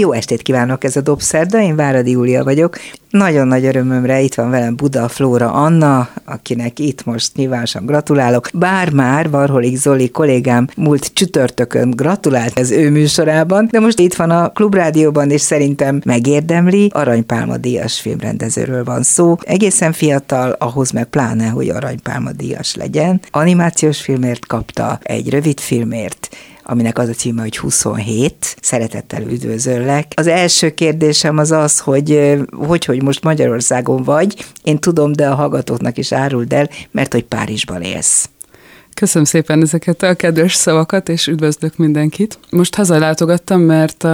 Jó estét kívánok, ez a Dobszerda, én Váradi Júlia vagyok. Nagyon nagy örömömre itt van velem Buda Flóra Anna, akinek itt most nyilvánosan gratulálok. Bár már Varholik Zoli kollégám múlt csütörtökön gratulált az ő műsorában, de most itt van a Klubrádióban, és szerintem megérdemli. Aranypálma díjas filmrendezőről van szó. Egészen fiatal, ahhoz meg pláne, hogy aranypálma díjas legyen. Animációs filmért kapta, egy rövid filmért, aminek az a címe, hogy 27. Szeretettel üdvözöllek. Az első kérdésem az az, hogy hogy, hogy most Magyarországon vagy, én tudom, de a hallgatóknak is áruld el, mert hogy Párizsban élsz. Köszönöm szépen ezeket a kedves szavakat, és üdvözlök mindenkit. Most hazalátogattam, mert a,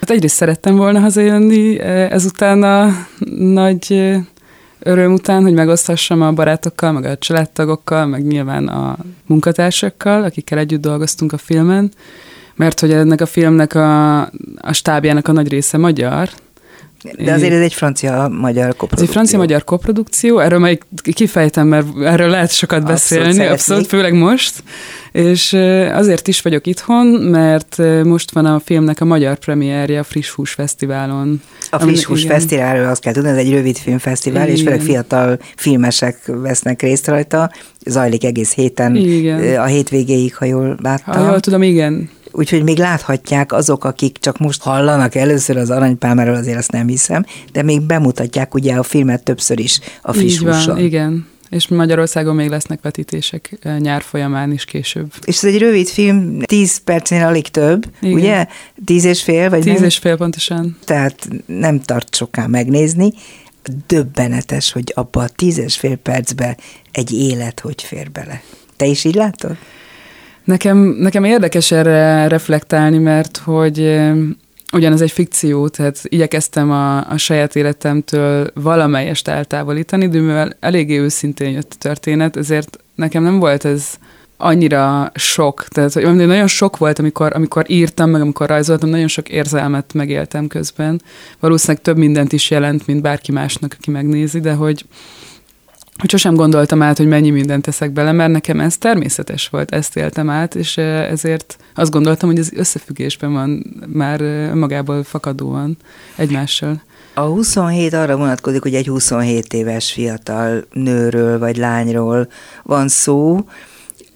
hát egyrészt szerettem volna hazajönni, ezután a nagy öröm után, hogy megoszthassam a barátokkal, meg a családtagokkal, meg nyilván a munkatársakkal, akikkel együtt dolgoztunk a filmen, mert hogy ennek a filmnek a, a stábjának a nagy része magyar, de azért ez egy francia-magyar koprodukció. Ez egy francia-magyar koprodukció, erről majd kifejtem, mert erről lehet sokat beszélni, abszolút, abszolút főleg most. És azért is vagyok itthon, mert most van a filmnek a magyar premierje a Friss Hús Fesztiválon. A Friss Hús Fesztiválról azt kell tudni, ez egy rövid filmfesztivál, igen. és főleg fiatal filmesek vesznek részt rajta. Zajlik egész héten, igen. a hétvégéig, ha jól láttam. Ha jól tudom, igen úgyhogy még láthatják azok, akik csak most hallanak először az aranypálmáról, azért azt nem hiszem, de még bemutatják ugye a filmet többször is a friss Így van, igen. És Magyarországon még lesznek vetítések nyár folyamán is később. És ez egy rövid film, tíz percnél alig több, Igen. ugye? Tíz és fél? Vagy tíz nem? és fél pontosan. Tehát nem tart soká megnézni. Döbbenetes, hogy abba a tíz és fél percbe egy élet hogy fér bele. Te is így látod? Nekem, nekem érdekes erre reflektálni, mert hogy ugyanez egy fikció, tehát igyekeztem a, a saját életemtől valamelyest eltávolítani, de mivel eléggé őszintén jött a történet, ezért nekem nem volt ez annyira sok, tehát hogy nagyon sok volt, amikor, amikor írtam, meg amikor rajzoltam, nagyon sok érzelmet megéltem közben. Valószínűleg több mindent is jelent, mint bárki másnak, aki megnézi, de hogy, hogy sosem gondoltam át, hogy mennyi mindent teszek bele, mert nekem ez természetes volt, ezt éltem át, és ezért azt gondoltam, hogy ez összefüggésben van már magából fakadóan egymással. A 27 arra vonatkozik, hogy egy 27 éves fiatal nőről vagy lányról van szó,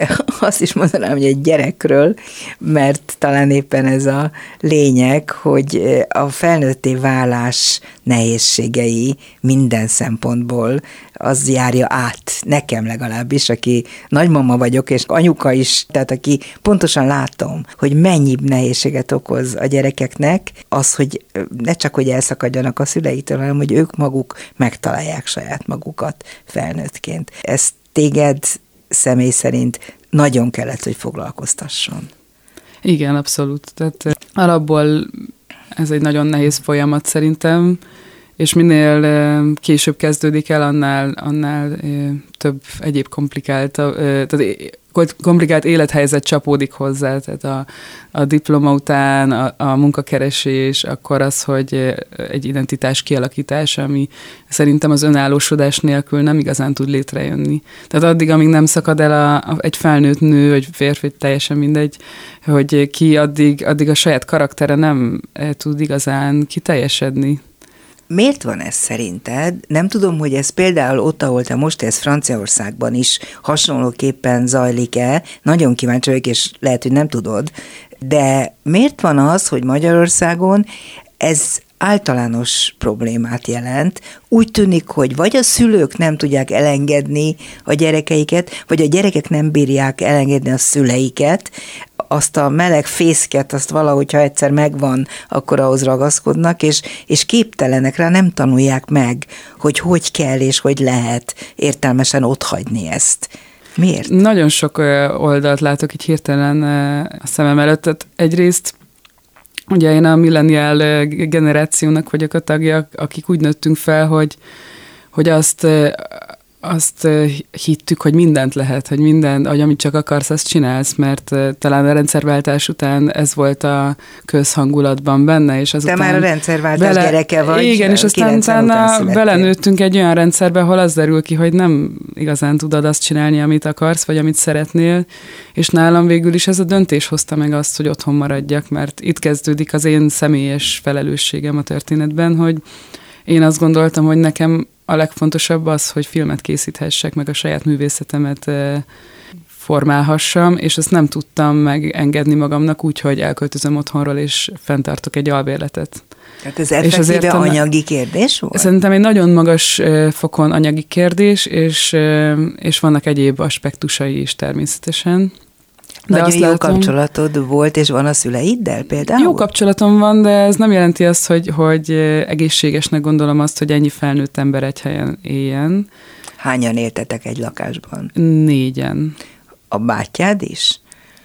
azt is mondanám, hogy egy gyerekről, mert talán éppen ez a lényeg, hogy a felnőtté válás nehézségei minden szempontból az járja át, nekem legalábbis, aki nagymama vagyok, és anyuka is, tehát aki pontosan látom, hogy mennyi nehézséget okoz a gyerekeknek, az, hogy ne csak, hogy elszakadjanak a szüleitől, hanem, hogy ők maguk megtalálják saját magukat felnőttként. Ez téged személy szerint nagyon kellett, hogy foglalkoztasson. Igen, abszolút. Tehát eh, alapból ez egy nagyon nehéz folyamat szerintem, és minél eh, később kezdődik el, annál, annál eh, több egyéb komplikált, tehát komplikált élethelyzet csapódik hozzá, tehát a, a diploma után a, a munkakeresés, akkor az, hogy egy identitás kialakítás, ami szerintem az önállósodás nélkül nem igazán tud létrejönni. Tehát addig, amíg nem szakad el a, a, egy felnőtt nő, vagy férfi, teljesen mindegy, hogy ki addig, addig a saját karaktere nem tud igazán kiteljesedni. Miért van ez szerinted? Nem tudom, hogy ez például ott, ahol te most ez Franciaországban is hasonlóképpen zajlik-e. Nagyon kíváncsi vagyok, és lehet, hogy nem tudod. De miért van az, hogy Magyarországon ez általános problémát jelent. Úgy tűnik, hogy vagy a szülők nem tudják elengedni a gyerekeiket, vagy a gyerekek nem bírják elengedni a szüleiket, azt a meleg fészket, azt valahogy, ha egyszer megvan, akkor ahhoz ragaszkodnak, és, és képtelenek rá, nem tanulják meg, hogy hogy kell és hogy lehet értelmesen otthagyni ezt. Miért? Nagyon sok oldalt látok így hirtelen a szemem előtt. Tehát egyrészt Ugye én a millenial generációnak vagyok a tagja, akik úgy nőttünk fel, hogy, hogy azt azt hittük, hogy mindent lehet, hogy minden, hogy amit csak akarsz, azt csinálsz, mert talán a rendszerváltás után ez volt a közhangulatban benne, és azután... Te már a rendszerváltás bele, gyereke vagy. Igen, és aztán utána belenőttünk egy olyan rendszerbe, ahol az derül ki, hogy nem igazán tudod azt csinálni, amit akarsz, vagy amit szeretnél, és nálam végül is ez a döntés hozta meg azt, hogy otthon maradjak, mert itt kezdődik az én személyes felelősségem a történetben, hogy én azt gondoltam, hogy nekem a legfontosabb az, hogy filmet készíthessek, meg a saját művészetemet formálhassam, és ezt nem tudtam megengedni magamnak úgy, hogy elköltözöm otthonról, és fenntartok egy albérletet. Tehát ez effektíve anyagi kérdés volt? Szerintem egy nagyon magas fokon anyagi kérdés, és, és vannak egyéb aspektusai is természetesen. De Nagyon jó látom, kapcsolatod volt, és van a szüleiddel például? Jó kapcsolatom van, de ez nem jelenti azt, hogy, hogy egészségesnek gondolom azt, hogy ennyi felnőtt ember egy helyen éljen. Hányan éltetek egy lakásban? Négyen. A bátyád is?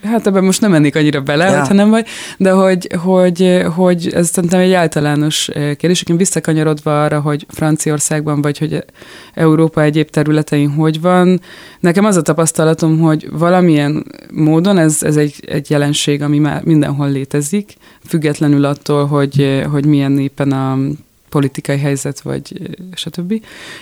Hát ebben most nem mennék annyira bele, ja. hogyha nem vagy, de hogy, hogy, hogy ez szerintem egy általános kérdés. Én visszakanyarodva arra, hogy Franciaországban, vagy hogy Európa egyéb területein hogy van, nekem az a tapasztalatom, hogy valamilyen módon ez, ez egy, egy jelenség, ami már mindenhol létezik, függetlenül attól, hogy, hogy milyen éppen a politikai helyzet, vagy stb.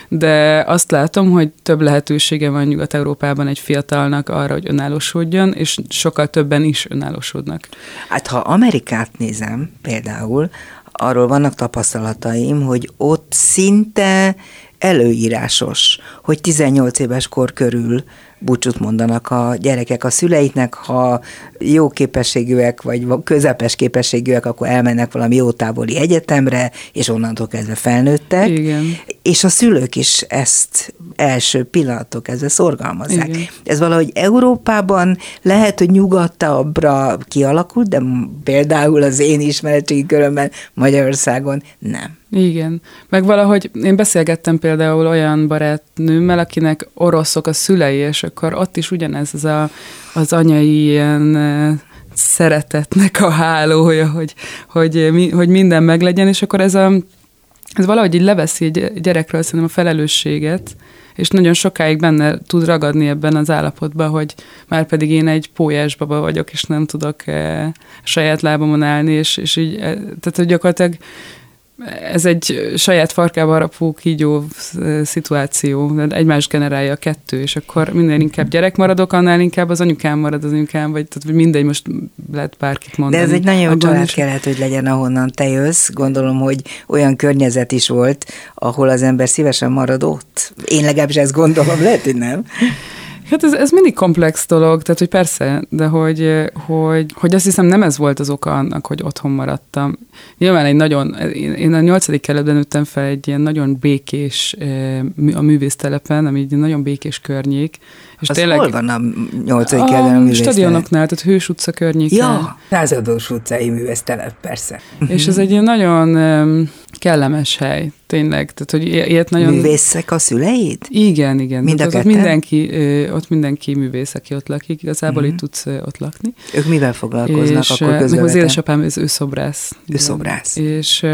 De azt látom, hogy több lehetősége van Nyugat-Európában egy fiatalnak arra, hogy önállósodjon, és sokkal többen is önállósodnak. Hát ha Amerikát nézem például, arról vannak tapasztalataim, hogy ott szinte előírásos, hogy 18 éves kor körül búcsút mondanak a gyerekek a szüleiknek, ha jó képességűek, vagy közepes képességűek, akkor elmennek valami jó távoli egyetemre, és onnantól kezdve felnőttek. Igen. És a szülők is ezt első pillanatok kezdve szorgalmazzák. Igen. Ez valahogy Európában lehet, hogy nyugatabbra kialakult, de például az én ismeretségi körömben Magyarországon nem. Igen. Meg valahogy én beszélgettem például olyan barátnőmmel, akinek oroszok a szülei, és akkor ott is ugyanez az, a, az anyai ilyen szeretetnek a hálója, hogy, hogy, hogy minden meglegyen, és akkor ez, a, ez valahogy így leveszi egy gyerekről szerintem a felelősséget, és nagyon sokáig benne tud ragadni ebben az állapotban, hogy már pedig én egy pólyás baba vagyok, és nem tudok e, saját lábamon állni, és, és így, e, tehát hogy gyakorlatilag ez egy saját farkába harapó kígyó szituáció, egymást generálja a kettő, és akkor minden inkább gyerek maradok, annál inkább az anyukám marad az anyukám, vagy tehát mindegy, most lehet bárkit mondani. De ez egy nagyon jó család is... kellett, hogy legyen, ahonnan te jössz. Gondolom, hogy olyan környezet is volt, ahol az ember szívesen marad ott. Én legalábbis ezt gondolom, lehet, hogy nem. Hát ez, ez mindig komplex dolog, tehát hogy persze, de hogy, hogy, hogy azt hiszem nem ez volt az oka annak, hogy otthon maradtam. Nyilván egy nagyon, én a nyolcadik keletben nőttem fel egy ilyen nagyon békés, a művésztelepen, ami egy nagyon békés környék, és az tényleg, hol van a nyolcadik kerületben a stadionoknál, tehát Hős utca környéken. Ja, Századós utcai művésztelep, persze. És ez egy ilyen nagyon kellemes hely, tényleg. Tehát, hogy ilyet nagyon... Művészek a szüleid? Igen, igen. Mind a ott mindenki, ott mindenki művész, aki ott lakik, igazából uh-huh. itt tudsz ott lakni. Ők mivel foglalkoznak és, akkor közben? Az édesapám, ez ő szobrász. Ő szobrász. És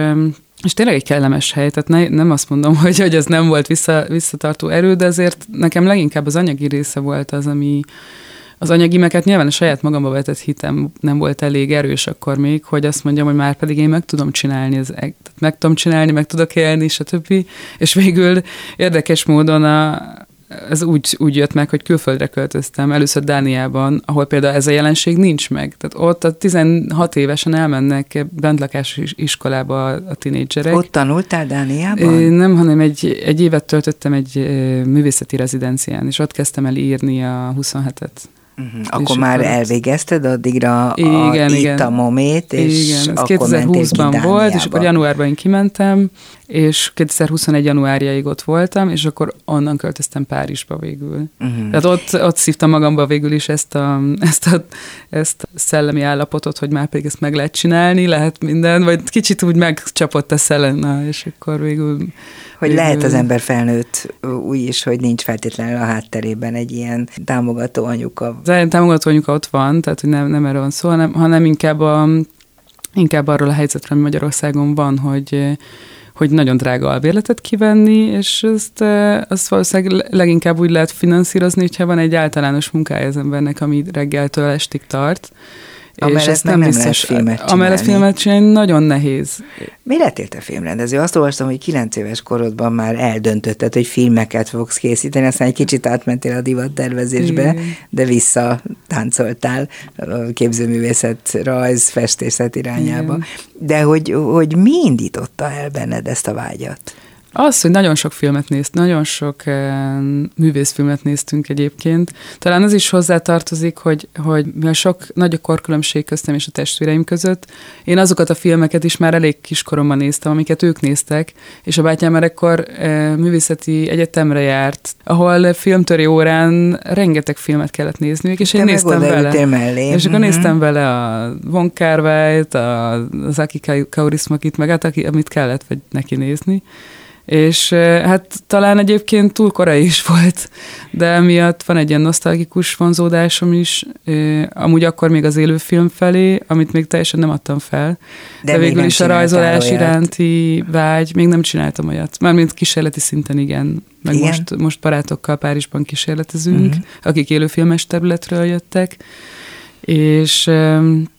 és tényleg egy kellemes hely, tehát ne, nem azt mondom, hogy, hogy ez nem volt vissza, visszatartó erő, de azért nekem leginkább az anyagi része volt az, ami az anyagi meket nyilván a saját magamba vetett hitem nem volt elég erős akkor még, hogy azt mondjam, hogy már pedig én meg tudom csinálni, ez, meg tudom csinálni, meg tudok élni, stb. És végül érdekes módon a, ez úgy, úgy jött meg, hogy külföldre költöztem, először Dániában, ahol például ez a jelenség nincs meg. Tehát ott a 16 évesen elmennek bentlakás iskolába a tinédzserek. Ott tanultál Dániában? Nem, hanem egy, egy évet töltöttem egy művészeti rezidencián, és ott kezdtem el írni a 27-et. Uh-huh. Akkor már elvégezted addigra a, igen. itt a momét, és igen, ez akkor 2020-ban volt, és akkor januárban én kimentem, és 2021 januárjáig ott voltam, és akkor onnan költöztem Párizsba végül. Uh-huh. Tehát ott, ott szívtam magamba végül is ezt a, ezt, a, ezt a szellemi állapotot, hogy már pedig ezt meg lehet csinálni, lehet minden, vagy kicsit úgy megcsapott a szellem, és akkor végül hogy lehet az ember felnőtt úgy is, hogy nincs feltétlenül a hátterében egy ilyen támogató anyuka. Támogató anyuka ott van, tehát hogy nem, nem erről van szó, hanem, hanem inkább, a, inkább arról a helyzetről, ami Magyarországon van, hogy hogy nagyon drága albérletet kivenni, és ezt, azt valószínűleg leginkább úgy lehet finanszírozni, hogyha van egy általános munkája az embernek, ami reggeltől estig tart. Amellett és ezt nem, nem biztos, lehet filmet csinálni. Amellett filmet csinálni nagyon nehéz. Mi lettél te filmrendező? Azt olvastam, hogy kilenc éves korodban már eldöntötted, hogy filmeket fogsz készíteni, aztán egy kicsit átmentél a divat tervezésbe, Igen. de vissza táncoltál a képzőművészet, rajz, festészet irányába. Igen. De hogy, hogy mi indította el benned ezt a vágyat? Az, hogy nagyon sok filmet nézt, nagyon sok uh, művészfilmet néztünk egyébként. Talán az is hozzátartozik, hogy, hogy mivel sok nagy a korkülönbség köztem és a testvéreim között, én azokat a filmeket is már elég kiskoromban néztem, amiket ők néztek, és a bátyám már ekkor uh, művészeti egyetemre járt, ahol filmtöri órán rengeteg filmet kellett nézniük, és Te én néztem vele. Mellé. És akkor uh-huh. néztem vele a Von kar az Aki Kaurismakit, meg hát amit kellett vagy neki nézni. És hát talán egyébként túl korai is volt, de miatt van egy ilyen nosztalgikus vonzódásom is, amúgy akkor még az élőfilm felé, amit még teljesen nem adtam fel, de, de végül is a rajzolás olyat. iránti vágy, még nem csináltam olyat. Mármint kísérleti szinten igen, meg igen? Most, most barátokkal Párizsban kísérletezünk, uh-huh. akik élőfilmes területről jöttek, és,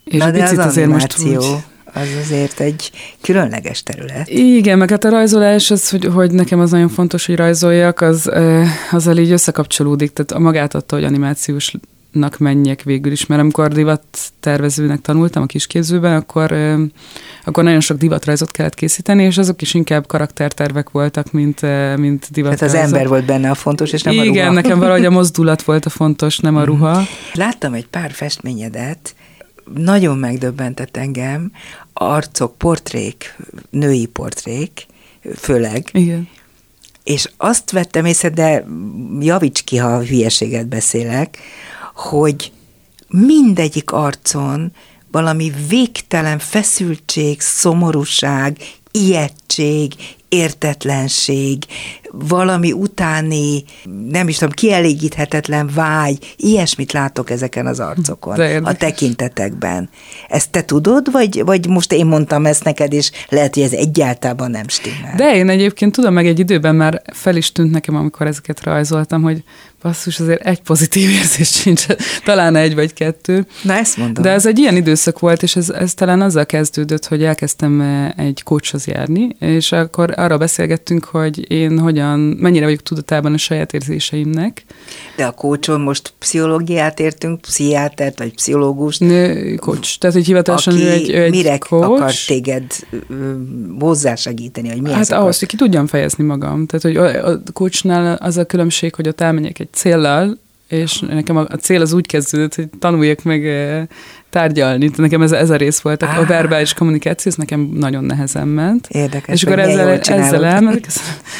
és Na, de az azért most úgy, az azért egy különleges terület. Igen, meg hát a rajzolás, az, hogy, hogy nekem az nagyon fontos, hogy rajzoljak, az, azzal így összekapcsolódik, tehát a magát attól, hogy animációs nak menjek végül is, mert amikor divat tervezőnek tanultam a kisképzőben, akkor, akkor nagyon sok divatrajzot kellett készíteni, és azok is inkább karaktertervek voltak, mint, mint divatrajzok. Tehát az ember volt benne a fontos, és nem Igen, a ruha. Igen, nekem valahogy a mozdulat volt a fontos, nem a mhm. ruha. Láttam egy pár festményedet, nagyon megdöbbentett engem, arcok, portrék, női portrék, főleg. Igen. És azt vettem észre, de javíts ki, ha hülyeséget beszélek, hogy mindegyik arcon valami végtelen feszültség, szomorúság, ijegység, értetlenség, valami utáni, nem is tudom, kielégíthetetlen vágy, ilyesmit látok ezeken az arcokon, a tekintetekben. Ezt te tudod, vagy, vagy most én mondtam ezt neked, és lehet, hogy ez egyáltalán nem stimmel? De én egyébként tudom, meg egy időben már fel is tűnt nekem, amikor ezeket rajzoltam, hogy basszus, azért egy pozitív érzés sincs, talán egy vagy kettő. Na ezt mondom. De ez egy ilyen időszak volt, és ez, ez talán azzal kezdődött, hogy elkezdtem eh, egy coachhoz járni, és akkor arra beszélgettünk, hogy én hogyan, mennyire vagyok tudatában a saját érzéseimnek. De a coachon most pszichológiát értünk, pszichiátert vagy pszichológust. Nő, coach, tehát hogy hivatalosan aki egy, egy mire coach. akar téged hozzásegíteni, hogy mi Hát ahhoz, akar? hogy ki tudjam fejezni magam. Tehát, hogy a coachnál az a különbség, hogy ott elmegyek egy céllal, és nekem a, a cél az úgy kezdődött, hogy tanuljak meg tárgyalni. Nekem ez, ez a rész volt, a, a verbális kommunikáció, ez nekem nagyon nehezen ment. Érdekes, És akkor ezzel, ezzel elmentek,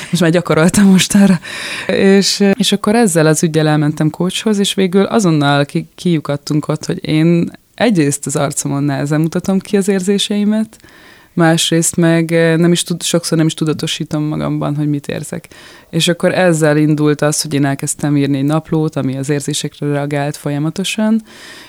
most már gyakoroltam mostanra, és, és akkor ezzel az ügyel elmentem coachhoz, és végül azonnal ki, kiukadtunk ott, hogy én egyrészt az arcomon nehezen mutatom ki az érzéseimet, másrészt meg eh, nem is tud, sokszor nem is tudatosítom magamban, hogy mit érzek. És akkor ezzel indult az, hogy én elkezdtem írni egy naplót, ami az érzésekre reagált folyamatosan,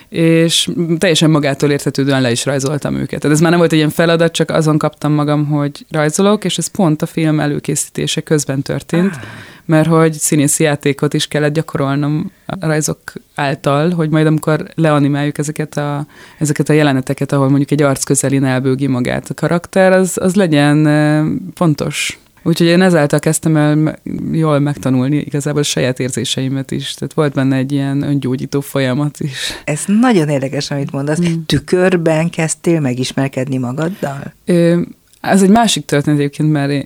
és teljesen magától értetődően le is rajzoltam őket. Tehát ez már nem volt egy ilyen feladat, csak azon kaptam magam, hogy rajzolok, és ez pont a film előkészítése közben történt, mert hogy színészi játékot is kellett gyakorolnom a rajzok által, hogy majd amikor leanimáljuk ezeket a, ezeket a jeleneteket, ahol mondjuk egy arc közelin elbőgi magát a karakter, az, az legyen pontos Úgyhogy én ezáltal kezdtem el jól megtanulni igazából a saját érzéseimet is. Tehát volt benne egy ilyen öngyógyító folyamat is. Ez nagyon érdekes, amit mondasz. Mm. Tükörben kezdtél megismerkedni magaddal? Ö, ez egy másik történet egyébként, mert én,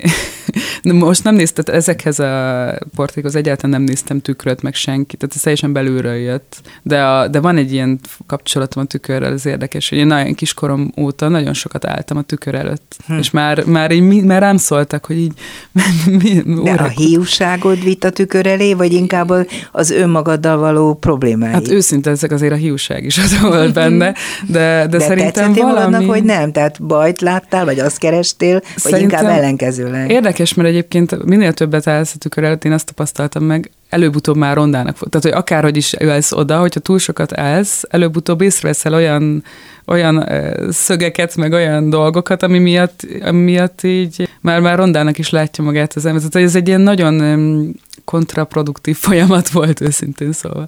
most nem néztem, ezekhez a portrékhoz egyáltalán nem néztem tükröt, meg senki, tehát ez teljesen belülről jött. De, a, de van egy ilyen kapcsolatom a tükörrel, ez érdekes, hogy én nagyon kiskorom óta nagyon sokat álltam a tükör előtt, hm. és már, már, így, már rám szóltak, hogy így mi, De a hiúságod vitt a tükör elé, vagy inkább az önmagaddal való problémái? Hát őszinte ezek azért a hiúság is az volt benne, de, de, de szerintem valami... magadnak, hogy nem? Tehát bajt láttál, vagy azt kerestél, vagy Szerintem inkább ellenkezőleg? Érdekes, mert egyébként minél többet állsz a tükör előtt, én azt tapasztaltam meg, előbb-utóbb már rondának fog. Tehát, hogy akárhogy is ülsz oda, hogyha túl sokat állsz, előbb-utóbb észreveszel olyan, olyan szögeket, meg olyan dolgokat, ami miatt, ami miatt így már, már rondának is látja magát az ember. Tehát, ez egy ilyen nagyon kontraproduktív folyamat volt őszintén szóval.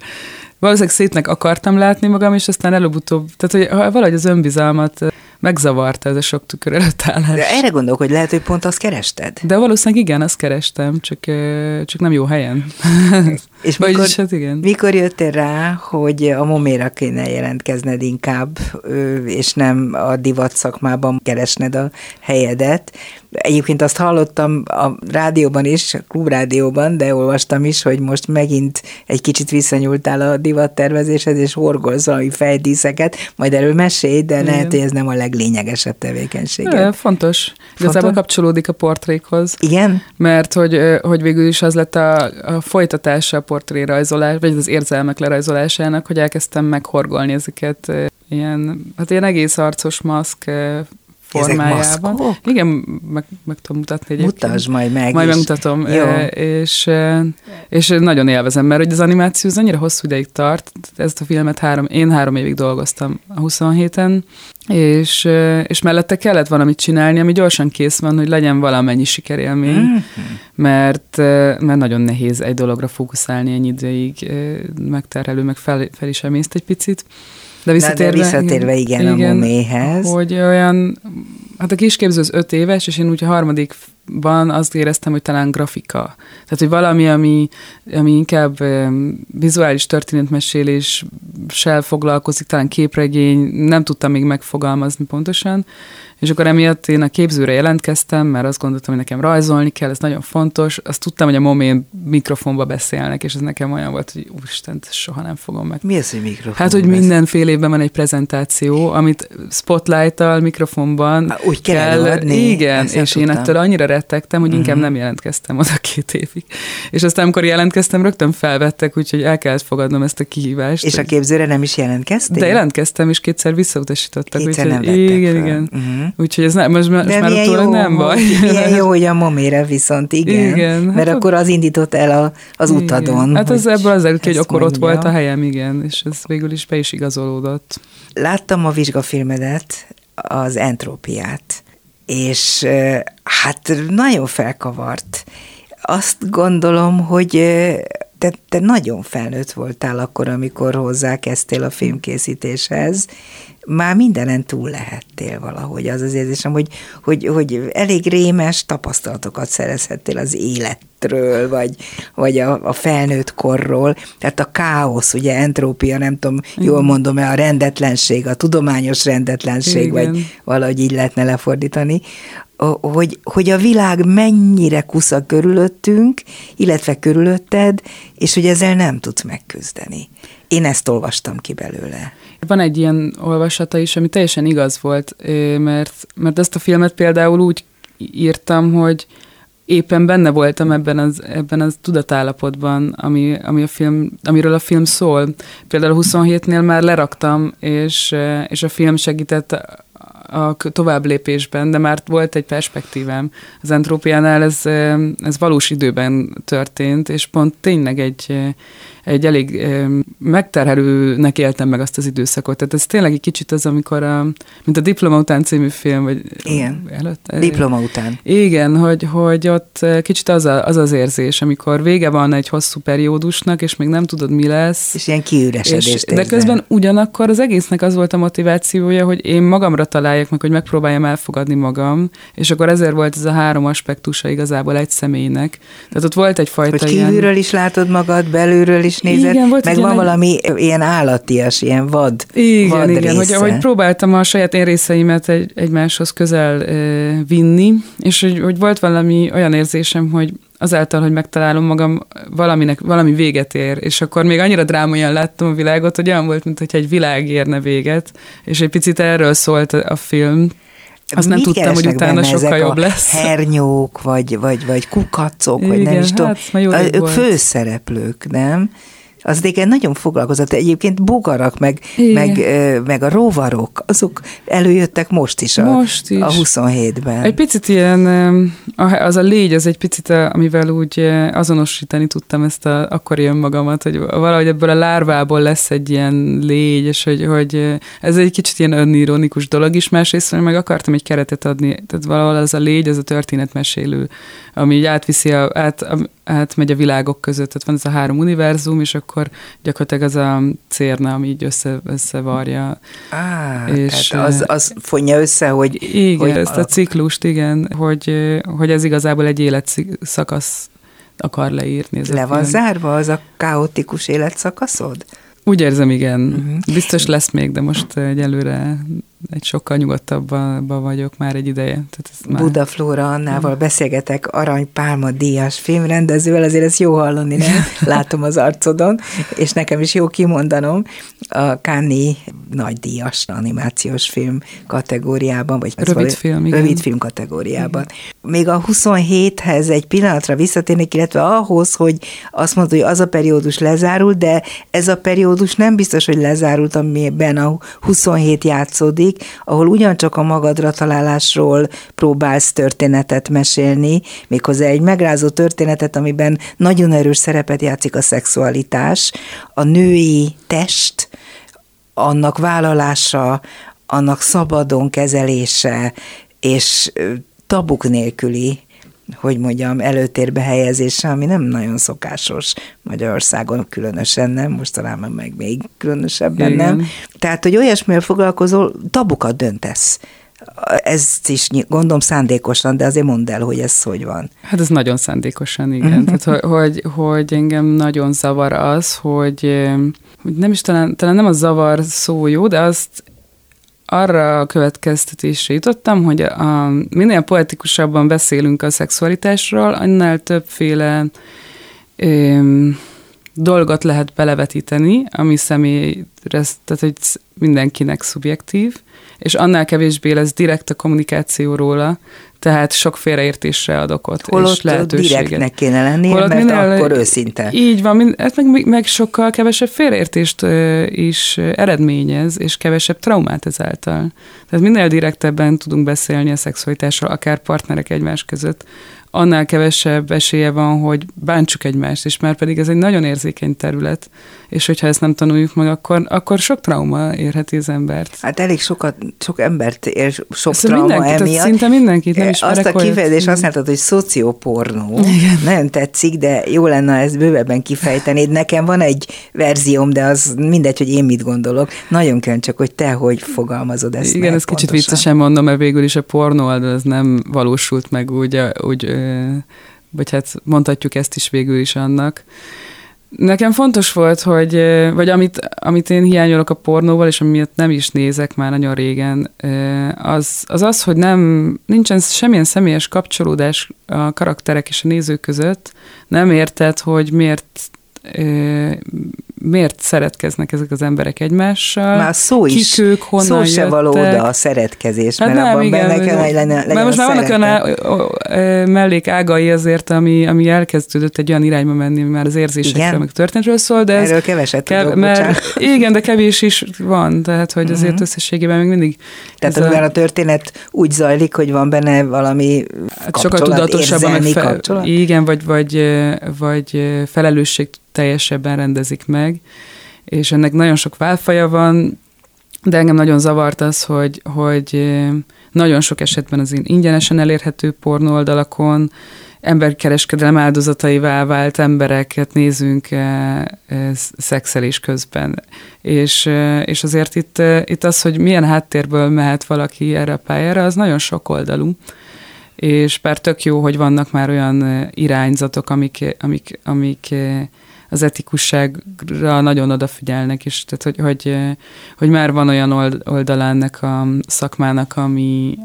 Valószínűleg szétnek akartam látni magam, és aztán előbb-utóbb, tehát hogy valahogy az önbizalmat megzavarta ez a sok tükör előtt állás. De erre gondolok, hogy lehet, hogy pont azt kerested. De valószínűleg igen, azt kerestem, csak, csak nem jó helyen. És mikor, is, hát igen. mikor jöttél rá, hogy a moméra kéne jelentkezned inkább, és nem a divat szakmában keresned a helyedet? Egyébként azt hallottam a rádióban is, a klubrádióban, de olvastam is, hogy most megint egy kicsit visszanyúltál a divattervezéshez, és horgolsz valami fejdíszeket, majd erről mesélj, de Igen. lehet, hogy ez nem a leglényegesebb tevékenység. fontos. fontos. Igazából kapcsolódik a portrékhoz. Igen? Mert hogy, hogy végül is az lett a, a folytatása a portrérajzolás, vagy az érzelmek lerajzolásának, hogy elkezdtem meghorgolni ezeket ilyen, hát ilyen egész arcos maszk formájában. Igen, meg, meg tudom mutatni egyébként. Mutasd majd meg. Majd is. megmutatom. Jó. És, és nagyon élvezem, mert hogy az animáció az annyira hosszú ideig tart. Ezt a filmet három, én három évig dolgoztam a 27-en, és, és mellette kellett valamit csinálni, ami gyorsan kész van, hogy legyen valamennyi sikerélmény, mm-hmm. mert, mert nagyon nehéz egy dologra fókuszálni ennyi ideig, megterhelő, meg fel, fel is emészt egy picit. De visszatérve, de visszatérve igen, igen, a moméhez. Hogy olyan, hát a kisképző az öt éves, és én úgy a harmadikban azt éreztem, hogy talán grafika. Tehát, hogy valami, ami, ami inkább vizuális történetmeséléssel foglalkozik, talán képregény, nem tudtam még megfogalmazni pontosan, és akkor emiatt én a képzőre jelentkeztem, mert azt gondoltam, hogy nekem rajzolni kell, ez nagyon fontos. Azt tudtam, hogy a momén mikrofonba beszélnek, és ez nekem olyan volt, hogy úristen, soha nem fogom meg. Mi az, hogy mikrofon? Hát, hogy minden fél évben van egy prezentáció, amit spotlight-tal, mikrofonban Há, úgy kell, kell adni. Igen, Ezt és én ettől annyira rettegtem, hogy uh-huh. inkább mhm. nem jelentkeztem oda két évig. És aztán, amikor jelentkeztem, rögtön felvettek, úgyhogy el kellett fogadnom ezt a kihívást. És a képzőre nem is jelentkeztél? De jelentkeztem, és kétszer visszautasítottak. Kétszer úgyhogy, nem igen, fel. igen. Uh-huh. Úgyhogy ez nem, most, most már jó, nem baj. Milyen jó, hogy a momére viszont igen. igen mert hát akkor az indított el a, az igen. utadon. Hát az ebből az előtt, hogy akkor ott volt a helyem, igen, és ez végül is be is igazolódott. Láttam a vizsgafilmedet, az entrópiát, és hát nagyon felkavart. Azt gondolom, hogy te, te nagyon felnőtt voltál akkor, amikor hozzákezdtél a filmkészítéshez, már mindenen túl lehettél valahogy. Az az érzésem, hogy, hogy, hogy elég rémes tapasztalatokat szerezhettél az életről, vagy, vagy a, a felnőtt korról. Tehát a káosz, ugye entrópia, nem tudom, jól mondom-e, a rendetlenség, a tudományos rendetlenség, Igen. vagy valahogy így lehetne lefordítani, hogy, hogy a világ mennyire kusza körülöttünk, illetve körülötted, és hogy ezzel nem tudsz megküzdeni. Én ezt olvastam ki belőle. Van egy ilyen olvasata is, ami teljesen igaz volt, mert, mert ezt a filmet például úgy írtam, hogy éppen benne voltam ebben az, ebben az tudatállapotban, ami, ami a film, amiről a film szól. Például a 27-nél már leraktam, és, és a film segített a tovább lépésben, de már volt egy perspektívám. Az entrópiánál ez, ez valós időben történt, és pont tényleg egy, egy elég megterhelőnek éltem meg azt az időszakot. Tehát ez tényleg egy kicsit az, amikor, a, mint a Diploma után című film, vagy igen. előtt. Diploma után. Igen, hogy, hogy ott kicsit az, a, az az érzés, amikor vége van egy hosszú periódusnak, és még nem tudod, mi lesz. És ilyen kiüresedést De közben ugyanakkor az egésznek az volt a motivációja, hogy én magamra találjak meg, hogy megpróbáljam elfogadni magam, és akkor ezért volt ez a három aspektusa igazából egy személynek. Tehát ott volt egyfajta Hogy kívülről ilyen... is látod magad, belülről is nézed, igen, volt meg van valami ilyen állatias, ilyen vad Igen, vad igen, hogy, hogy próbáltam a saját én részeimet egy, egymáshoz közel e, vinni, és hogy, hogy volt valami olyan érzésem, hogy azáltal, hogy megtalálom magam, valaminek, valami véget ér, és akkor még annyira drámaian láttam a világot, hogy olyan volt, mintha egy világ érne véget, és egy picit erről szólt a film, azt nem tudtam, hogy utána sokkal jobb lesz. hernyók, vagy, vagy, vagy kukacok, Igen, vagy nem is hát, tudom. Ők főszereplők, nem? Az igen nagyon foglalkozott. Egyébként bogarak, meg, meg, meg a rovarok, azok előjöttek most is a, most is. a 27-ben. Egy picit ilyen, az a légy, az egy picit, amivel úgy azonosítani tudtam ezt a akkori önmagamat, hogy valahogy ebből a lárvából lesz egy ilyen légy, és hogy, hogy ez egy kicsit ilyen önironikus dolog is, másrészt meg akartam egy keretet adni, tehát valahol az a légy, az a történetmesélő, ami így átviszi, a, át, átmegy a világok között, tehát van ez a három univerzum, és akkor gyakorlatilag az a cérna, ami így össze, összevarja. Á, és tehát az, az fonja össze, hogy... Igen, hogy ezt a ciklust, igen, hogy, hogy ez igazából egy életszakasz akar leírni. Le van film. zárva az a kaotikus életszakaszod? Úgy érzem, igen. Uh-huh. Biztos lesz még, de most egyelőre egy sokkal nyugodtabban vagyok már egy ideje. Tehát ez már... Buda Flóra Annával beszélgetek, Arany Pálma díjas filmrendezővel, azért ez jó hallani, nem? Látom az arcodon, és nekem is jó kimondanom, a Káni nagy díjas animációs film kategóriában, vagy rövid film, igen. rövid film kategóriában. Igen. Még a 27-hez egy pillanatra visszatérnék, illetve ahhoz, hogy azt mondod, hogy az a periódus lezárult, de ez a periódus nem biztos, hogy lezárult, amiben a 27 játszódik, második, ahol ugyancsak a magadra találásról próbálsz történetet mesélni, méghozzá egy megrázó történetet, amiben nagyon erős szerepet játszik a szexualitás, a női test, annak vállalása, annak szabadon kezelése, és tabuk nélküli hogy mondjam, előtérbe helyezése, ami nem nagyon szokásos Magyarországon, különösen nem, mostanában meg még különösebben Igen. nem. Tehát, hogy olyasmivel foglalkozol, tabukat döntesz. Ez is gondolom szándékosan, de azért mondd el, hogy ez hogy van. Hát ez nagyon szándékosan, igen. Mhm. Tehát, hogy, hogy, hogy engem nagyon zavar az, hogy, hogy nem is talán, talán nem a zavar szó jó, de azt arra a következtetésre jutottam, hogy a, minél poetikusabban beszélünk a szexualitásról, annál többféle ö, dolgot lehet belevetíteni, ami személyre, tehát hogy mindenkinek szubjektív, és annál kevésbé lesz direkt a kommunikáció róla, tehát sok félreértésre ad okot, Holott és lehetőséget. direktnek kéne lennie, Holott mert minél, akkor őszinte. Így van, ez hát meg, meg sokkal kevesebb félreértést is eredményez, és kevesebb traumát ezáltal. Tehát minél direktebben tudunk beszélni a szexualitásról, akár partnerek egymás között, annál kevesebb esélye van, hogy bántsuk egymást, és már pedig ez egy nagyon érzékeny terület, és hogyha ezt nem tanuljuk meg, akkor, akkor sok trauma érheti az embert. Hát elég sokat, sok embert ér sok ezt trauma mindenkit, emiatt. Szinte mindenkit nem Azt a kifejezést használtad, hogy szociopornó. Igen. Nagyon tetszik, de jó lenne ezt bővebben kifejtenéd. Nekem van egy verzióm, de az mindegy, hogy én mit gondolok. Nagyon kell csak, hogy te hogy fogalmazod ezt Igen, ezt kicsit viccesen mondom, mert végül is a pornó az nem valósult meg úgy, úgy vagy hát mondhatjuk ezt is végül is annak. Nekem fontos volt, hogy, vagy amit, amit én hiányolok a pornóval, és amiért nem is nézek már nagyon régen, az az, az hogy nem, nincsen semmilyen személyes kapcsolódás a karakterek és a nézők között. Nem érted, hogy miért miért szeretkeznek ezek az emberek egymással. Már szó is, Kik ők, honnan szó se való oda a szeretkezés, hát mert nem, abban igen, benne kell, hogy legyen, legyen Mert most már vannak olyan mellék ágai azért, ami, ami elkezdődött egy olyan irányba menni, már az érzésekről, igen? meg történetről szól, de ez... Erről keveset kev- tudok, mert, Igen, de kevés is van, tehát hogy azért uh-huh. összességében még mindig... Tehát amivel a... a történet úgy zajlik, hogy van benne valami hát sokkal tudatosabban meg fe... kapcsolat? Igen, vagy, vagy, vagy felelősség teljesebben rendezik meg, és ennek nagyon sok válfaja van, de engem nagyon zavart az, hogy, hogy nagyon sok esetben az ingyenesen elérhető pornóoldalakon emberkereskedelem áldozataivá vált embereket nézünk szexelés közben. És, és azért itt, itt az, hogy milyen háttérből mehet valaki erre a pályára, az nagyon sok oldalú és bár tök jó, hogy vannak már olyan irányzatok, amik, amik, amik az etikusságra nagyon odafigyelnek, és tehát, hogy, hogy, hogy már van olyan oldala ennek a szakmának, ami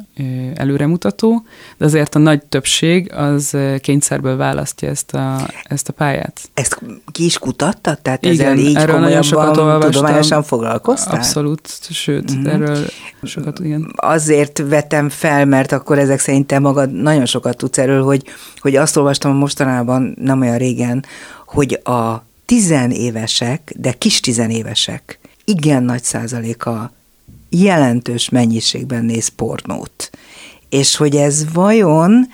előremutató, de azért a nagy többség az kényszerből választja ezt a, ezt a pályát. Ezt ki is kutattad? Tehát Igen, ezzel így erről nagyon sokat olvastam. tudományosan foglalkoztál? Abszolút, sőt, mm-hmm. erről sokat, igen. Azért vetem fel, mert akkor ezek szerint te magad nagyon sokat tudsz erről, hogy, hogy azt olvastam mostanában, nem olyan régen, hogy a tizenévesek, de kis tizenévesek igen nagy százaléka jelentős mennyiségben néz pornót. És hogy ez vajon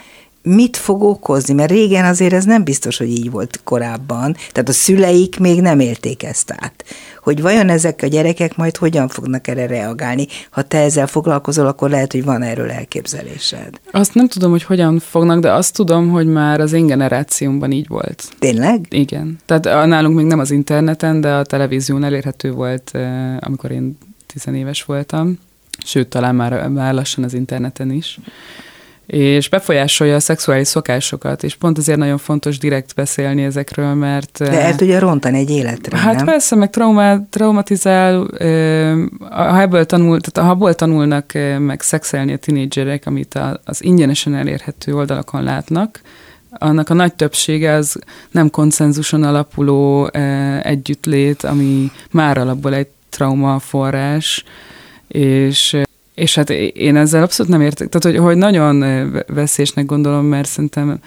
mit fog okozni, mert régen azért ez nem biztos, hogy így volt korábban, tehát a szüleik még nem élték ezt át. Hogy vajon ezek a gyerekek majd hogyan fognak erre reagálni? Ha te ezzel foglalkozol, akkor lehet, hogy van erről elképzelésed. Azt nem tudom, hogy hogyan fognak, de azt tudom, hogy már az én generációmban így volt. Tényleg? Igen. Tehát nálunk még nem az interneten, de a televízión elérhető volt, amikor én tizenéves voltam. Sőt, talán már, már lassan az interneten is és befolyásolja a szexuális szokásokat, és pont azért nagyon fontos direkt beszélni ezekről, mert... De el tudja rontani egy életre, Hát nem? persze, meg traumá, traumatizál, ha ebből tanul, tehát ha abból tanulnak meg szexelni a tinédzserek, amit az ingyenesen elérhető oldalakon látnak, annak a nagy többsége az nem konszenzuson alapuló együttlét, ami már alapból egy trauma forrás, és és hát én ezzel abszolút nem értek. Tehát, hogy, hogy nagyon veszélyesnek gondolom, mert szerintem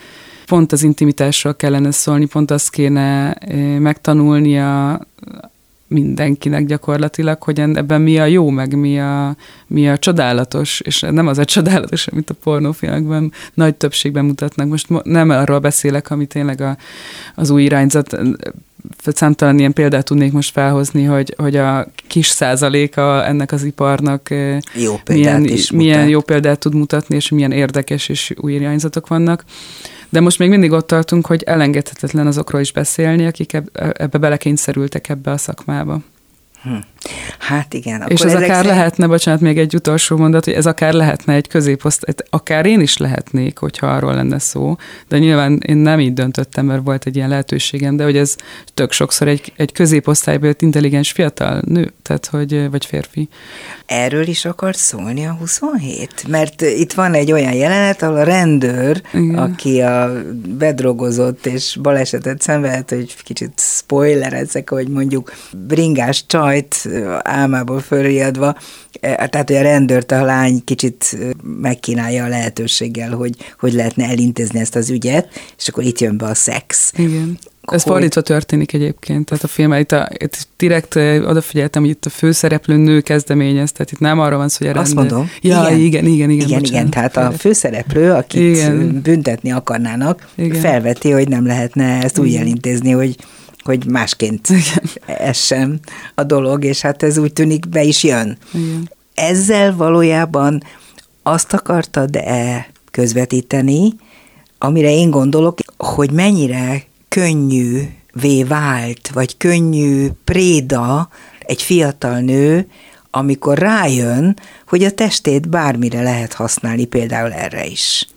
pont az intimitásról kellene szólni, pont azt kéne megtanulnia mindenkinek gyakorlatilag, hogy ebben mi a jó, meg mi a, mi a csodálatos, és nem az a csodálatos, amit a pornófilmekben nagy többségben mutatnak. Most nem arról beszélek, ami tényleg a, az új irányzat számtalan ilyen példát tudnék most felhozni, hogy, hogy a kis százaléka ennek az iparnak jó milyen, is milyen jó példát tud mutatni, és milyen érdekes és új irányzatok vannak. De most még mindig ott tartunk, hogy elengedhetetlen azokról is beszélni, akik ebbe belekényszerültek ebbe a szakmába. Hm. Hát igen. Akkor és ez akár szerint... lehetne, bocsánat, még egy utolsó mondat, hogy ez akár lehetne egy középosztály, akár én is lehetnék, hogyha arról lenne szó, de nyilván én nem így döntöttem, mert volt egy ilyen lehetőségem, de hogy ez tök sokszor egy, egy középosztályból jött intelligens fiatal nő, tehát hogy, vagy férfi. Erről is akar szólni a 27? Mert itt van egy olyan jelenet, ahol a rendőr, igen. aki a bedrogozott és balesetet szenvedett, hogy kicsit spoiler ezek, hogy mondjuk bringás csajt álmából fölriadva, e, tehát hogy a rendőrt a lány kicsit megkínálja a lehetőséggel, hogy hogy lehetne elintézni ezt az ügyet, és akkor itt jön be a szex. Igen. Ez hogy... fordítva történik egyébként, tehát a film, itt, a, itt direkt odafigyeltem, hogy itt a főszereplő nő kezdeményez, tehát itt nem arra van szó, hogy a Azt mondom. Ja, igen, igen, igen. Igen, igen, igen tehát a főszereplő, akit igen. büntetni akarnának, igen. felveti, hogy nem lehetne ezt úgy elintézni, hogy hogy másként essen a dolog, és hát ez úgy tűnik be is jön. Igen. Ezzel valójában azt akartad-e közvetíteni, amire én gondolok, hogy mennyire könnyű vé vált, vagy könnyű préda egy fiatal nő, amikor rájön, hogy a testét bármire lehet használni, például erre is.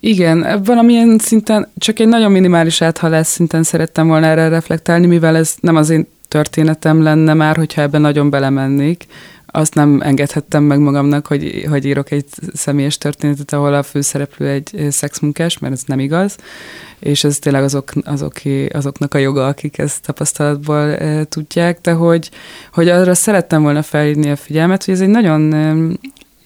Igen, valamilyen szinten, csak egy nagyon minimális áthalás szinten szerettem volna erre reflektálni, mivel ez nem az én történetem lenne már, hogyha ebben nagyon belemennék. Azt nem engedhettem meg magamnak, hogy, hogy írok egy személyes történetet, ahol a főszereplő egy szexmunkás, mert ez nem igaz, és ez tényleg azok, azok, azoknak a joga, akik ezt tapasztalatból e, tudják, de hogy, hogy arra szerettem volna felhívni a figyelmet, hogy ez egy nagyon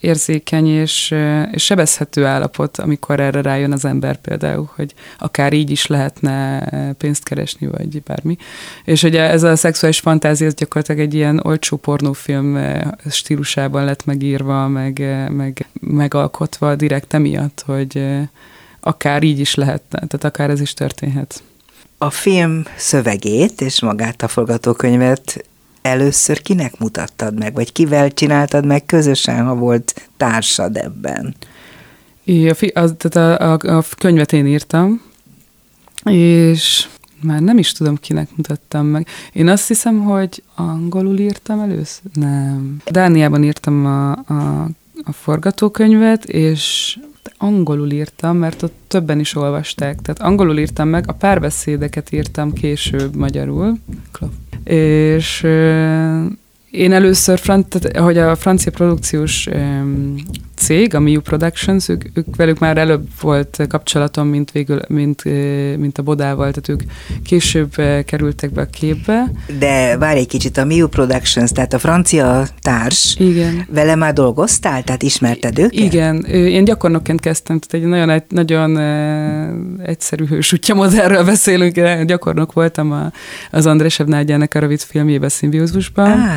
érzékeny és, és sebezhető állapot, amikor erre rájön az ember például, hogy akár így is lehetne pénzt keresni, vagy bármi. És ugye ez a szexuális fantázia ez gyakorlatilag egy ilyen olcsó pornófilm stílusában lett megírva, meg, meg megalkotva direkt emiatt, hogy akár így is lehetne, tehát akár ez is történhet. A film szövegét és magát a forgatókönyvet először kinek mutattad meg, vagy kivel csináltad meg közösen, ha volt társad ebben? I, a, fi, az, tehát a, a, a könyvet én írtam, és már nem is tudom, kinek mutattam meg. Én azt hiszem, hogy angolul írtam először? Nem. Dániában írtam a, a, a forgatókönyvet, és angolul írtam, mert ott többen is olvasták. Tehát angolul írtam meg, a párbeszédeket írtam később magyarul. És Én először, tehát, hogy a francia produkciós cég, a Miu Productions, ők, ők velük már előbb volt kapcsolatom, mint, végül, mint, mint a Bodával, tehát ők később kerültek be a képbe. De várj egy kicsit, a Miu Productions, tehát a francia társ, Igen. vele már dolgoztál, tehát ismerted őket? Igen, én gyakornokként kezdtem, tehát egy nagyon, nagyon egyszerű hősútja modellről beszélünk, gyakornok voltam a, az Andrés Evnágyának a rövid filmjébe Szimbiózusban, ah.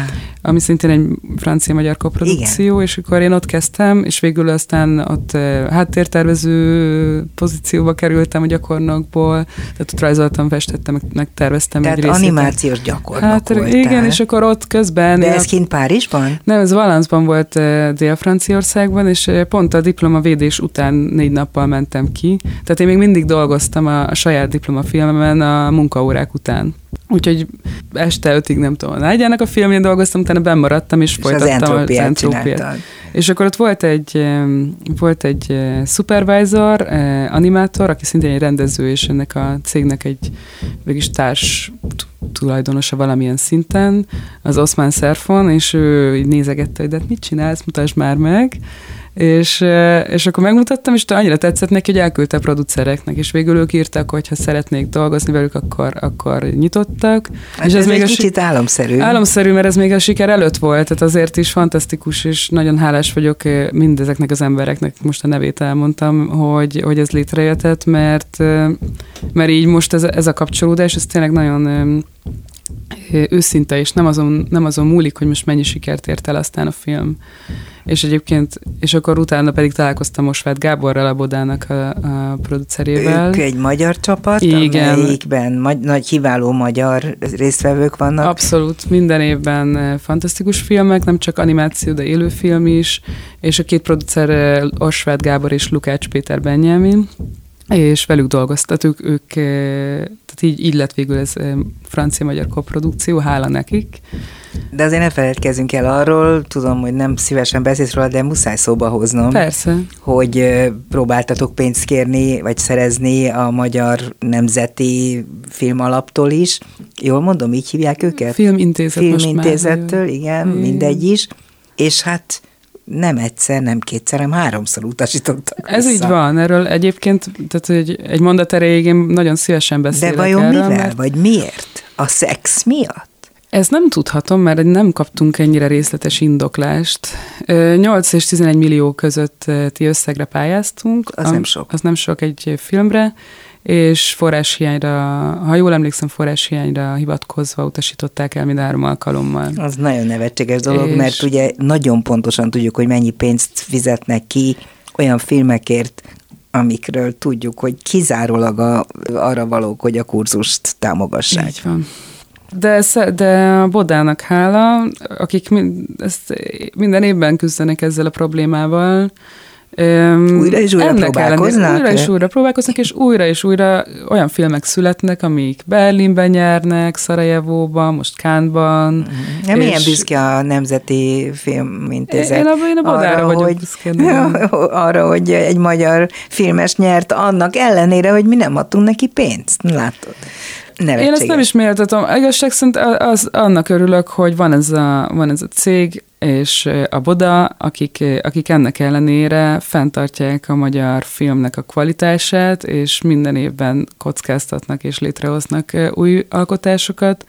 Ami szintén egy francia-magyar koprodukció, Igen. és akkor én ott kezdtem, és végül aztán ott háttértervező pozícióba kerültem a gyakornokból, tehát ott rajzoltam, festettem, meg terveztem tehát egy részét. animációs gyakornok hát, voltál. Igen, és akkor ott közben... De ez kint Párizsban? Nem, ez Valenszban volt Dél-Franciaországban, és pont a diplomavédés után négy nappal mentem ki. Tehát én még mindig dolgoztam a, a saját diplomafilmemen a munkaórák után. Úgyhogy este ötig nem tudom, Nágyának a filmjén dolgoztam, utána bemaradtam, és, és folytattam az entrópiát. És akkor ott volt egy, volt egy eh, supervisor, eh, animátor, aki szintén egy rendező, és ennek a cégnek egy végig társ tulajdonosa valamilyen szinten, az Osman Szerfon, és ő így nézegette, hogy de hát mit csinálsz, mutasd már meg és, és akkor megmutattam, és annyira tetszett neki, hogy elküldte a producereknek, és végül ők írtak, hogy ha szeretnék dolgozni velük, akkor, akkor nyitottak. Hát és ez, ez még egy a kicsit álomszerű. Álomszerű, mert ez még a siker előtt volt, tehát azért is fantasztikus, és nagyon hálás vagyok mindezeknek az embereknek, most a nevét elmondtam, hogy, hogy ez létrejöhetett, mert, mert így most ez, ez a kapcsolódás, ez tényleg nagyon őszinte, és nem azon, nem azon múlik, hogy most mennyi sikert ért el aztán a film. És egyébként, és akkor utána pedig találkoztam Mosvát Gáborral, a Bodának a, a producerével. Ők egy magyar csapat, Igen. amelyikben magy- nagy hiváló magyar résztvevők vannak. Abszolút, minden évben fantasztikus filmek, nem csak animáció, de élőfilm is, és a két producer Osvát Gábor és Lukács Péter Benyelmin és velük dolgoztatuk, ők, tehát így, így lett végül ez francia-magyar koprodukció, hála nekik. De azért ne feledkezzünk el arról, tudom, hogy nem szívesen beszélsz róla, de muszáj szóba hoznom. Persze. Hogy próbáltatok pénzt kérni, vagy szerezni a Magyar Nemzeti Filmalaptól is. Jól mondom, így hívják őket? Filmintézet Filmintézettől, igen, igen, mindegy is. És hát nem egyszer, nem kétszer, hanem háromszor utasítottak Ez vissza. így van, erről egyébként, tehát egy, egy mondat erejéig én nagyon szívesen beszélek De vajon erről, mivel, mert... vagy miért? A szex miatt? Ez nem tudhatom, mert nem kaptunk ennyire részletes indoklást. 8 és 11 millió közötti összegre pályáztunk. Az nem sok. Az nem sok egy filmre, és forráshiányra, ha jól emlékszem, forráshiányra hivatkozva utasították el mind három alkalommal. Az nagyon nevetséges dolog, és... mert ugye nagyon pontosan tudjuk, hogy mennyi pénzt fizetnek ki olyan filmekért, amikről tudjuk, hogy kizárólag a, arra valók, hogy a kurzust támogassák. Így van. De, de a Bodának hála, akik mind, ezt minden évben küzdenek ezzel a problémával, Öm, újra és újra próbálkoznak? Újra és újra próbálkoznak, és újra és újra olyan filmek születnek, amik Berlinben nyernek, Szarajevóban, most Kánban. Nem milyen büszke a Nemzeti Filmintézet. Én, én a arra, vagyok hogy, büszke, arra, hogy egy magyar filmes nyert, annak ellenére, hogy mi nem adtunk neki pénzt. Látod? Nevetséges. Én ezt nem is méltatom. Igazság szerint az, annak örülök, hogy van ez a, van ez a cég, és a Boda, akik, akik ennek ellenére fenntartják a magyar filmnek a kvalitását, és minden évben kockáztatnak és létrehoznak új alkotásokat,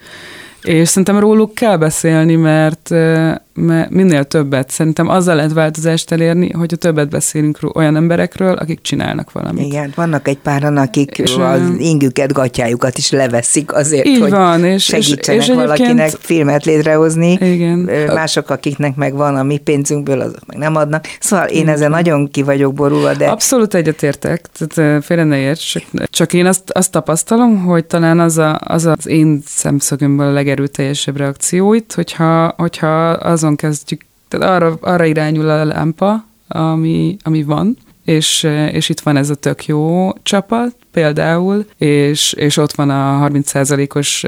és szerintem róluk kell beszélni, mert mert minél többet, szerintem azzal lehet változást elérni, hogyha többet beszélünk olyan emberekről, akik csinálnak valamit. Igen, vannak egy páran, akik és az ingüket, gatyájukat is leveszik azért, így hogy van, és, segítsenek és, és valakinek filmet létrehozni. Igen. Mások, akiknek meg van a mi pénzünkből, azok meg nem adnak. Szóval én ezen nagyon ki vagyok borulva, de... Abszolút egyetértek, tehát félre ne érts, csak, csak én azt, azt tapasztalom, hogy talán az, a, az az én szemszögömből a legerőteljesebb reakció itt, hogyha, hogyha az azon kezdjük, tehát arra, arra irányul a lámpa, ami, ami van, és, és itt van ez a tök jó csapat például, és, és ott van a 30%-os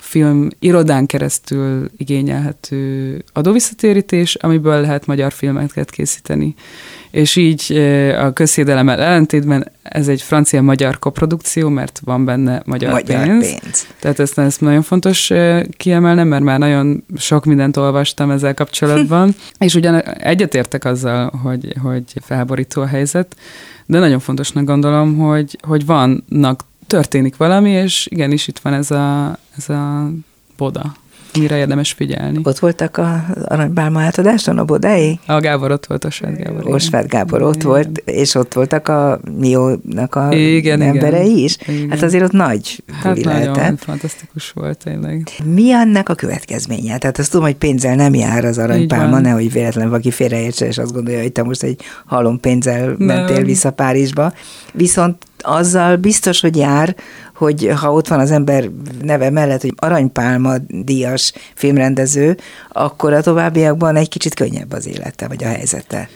film irodán keresztül igényelhető adóvisszatérítés, amiből lehet magyar filmeket készíteni. És így a közszédelemmel ellentétben ez egy francia-magyar koprodukció, mert van benne magyar, magyar pénz. pénz. Tehát ezt, ezt nagyon fontos kiemelnem, mert már nagyon sok mindent olvastam ezzel kapcsolatban, és ugyan egyetértek azzal, hogy, hogy felborító a helyzet, de nagyon fontosnak gondolom, hogy, hogy vannak, történik valami, és igenis itt van ez a, ez a boda mire érdemes figyelni. Ott voltak a aranybálma átadáson, a Bodái? A Gábor ott volt, a Osváth Gábor. Osváth Gábor ott igen. volt, és ott voltak a Miónak a igen, emberei igen. is. Igen. Hát azért ott nagy Hát nagyon lehetett. fantasztikus volt tényleg. Mi annak a következménye? Tehát azt tudom, hogy pénzzel nem jár az aranypálma, nehogy véletlen valaki félreértse, és azt gondolja, hogy te most egy halom pénzzel nem. mentél vissza Párizsba. Viszont azzal biztos, hogy jár, hogy ha ott van az ember neve mellett, hogy aranypálma díjas filmrendező, akkor a továbbiakban egy kicsit könnyebb az élete, vagy a helyzete.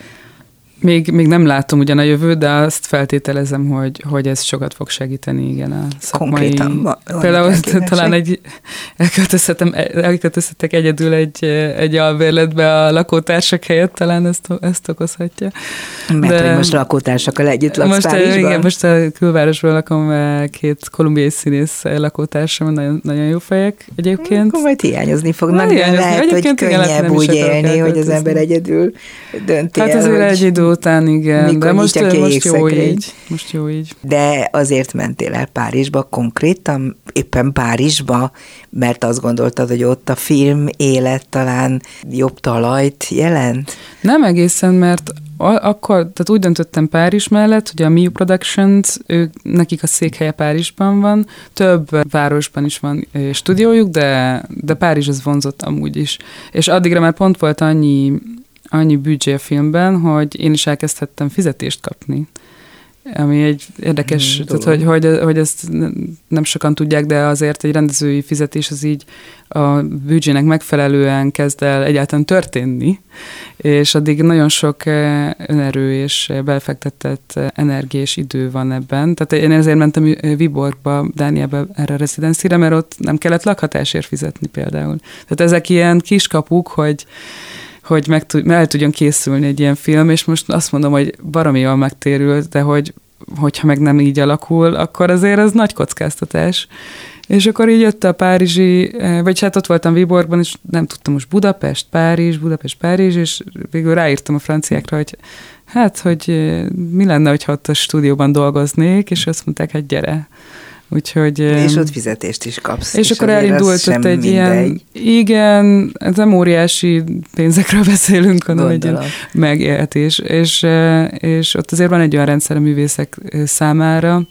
Még, még nem látom ugyan a jövőt, de azt feltételezem, hogy, hogy ez sokat fog segíteni, igen, a szakmai... Konkrétan Például talán egy, elköltözhetem, elköltözhetek egyedül egy, egy albérletbe a lakótársak helyett, talán ezt, ezt okozhatja. Mert de hogy most lakótársakkal együtt laksz most, Párizsban? Igen, most a külvárosban lakom, két kolumbiai színész lakótársam, nagyon, nagyon jó fejek egyébként. Akkor majd hiányozni fognak, de lehet, hogy könnyebb úgy élni, hogy az ember egyedül dönti Hát azért egy idő után, igen. Mikor de most, most jó így. Most jó így. De azért mentél el Párizsba, konkrétan éppen Párizsba, mert azt gondoltad, hogy ott a film élet talán jobb talajt jelent? Nem egészen, mert akkor, tehát úgy döntöttem Párizs mellett, hogy a Miu Productions, ők, nekik a székhelye Párizsban van, több városban is van stúdiójuk, de, de Párizs az vonzott amúgy is. És addigra már pont volt annyi annyi büdzsé a filmben, hogy én is elkezdhettem fizetést kapni. Ami egy érdekes, mm, tehát, hogy, hogy, hogy ezt nem sokan tudják, de azért egy rendezői fizetés az így a büdzsének megfelelően kezd el egyáltalán történni, és addig nagyon sok eh, önerő és belefektetett energia és idő van ebben. Tehát én ezért mentem eh, Viborgba, Dániába erre a rezidenszire, mert ott nem kellett lakhatásért fizetni például. Tehát ezek ilyen kiskapuk, hogy hogy meg, tud, el tudjon készülni egy ilyen film, és most azt mondom, hogy baromi jól megtérült, de hogy hogyha meg nem így alakul, akkor azért ez nagy kockáztatás. És akkor így jött a párizsi, eh, vagy hát ott voltam Viborgban, és nem tudtam most Budapest, Párizs, Budapest, Párizs, és végül ráírtam a franciákra, hogy hát, hogy eh, mi lenne, hogyha ott a stúdióban dolgoznék, és azt mondták, hát gyere. Úgyhogy, és ott fizetést is kapsz. És, és akkor elindult ott egy mindegy. ilyen, igen, ez nem óriási pénzekről beszélünk, hanem egy ilyen megélhetés. És, és ott azért van egy olyan rendszer a művészek számára,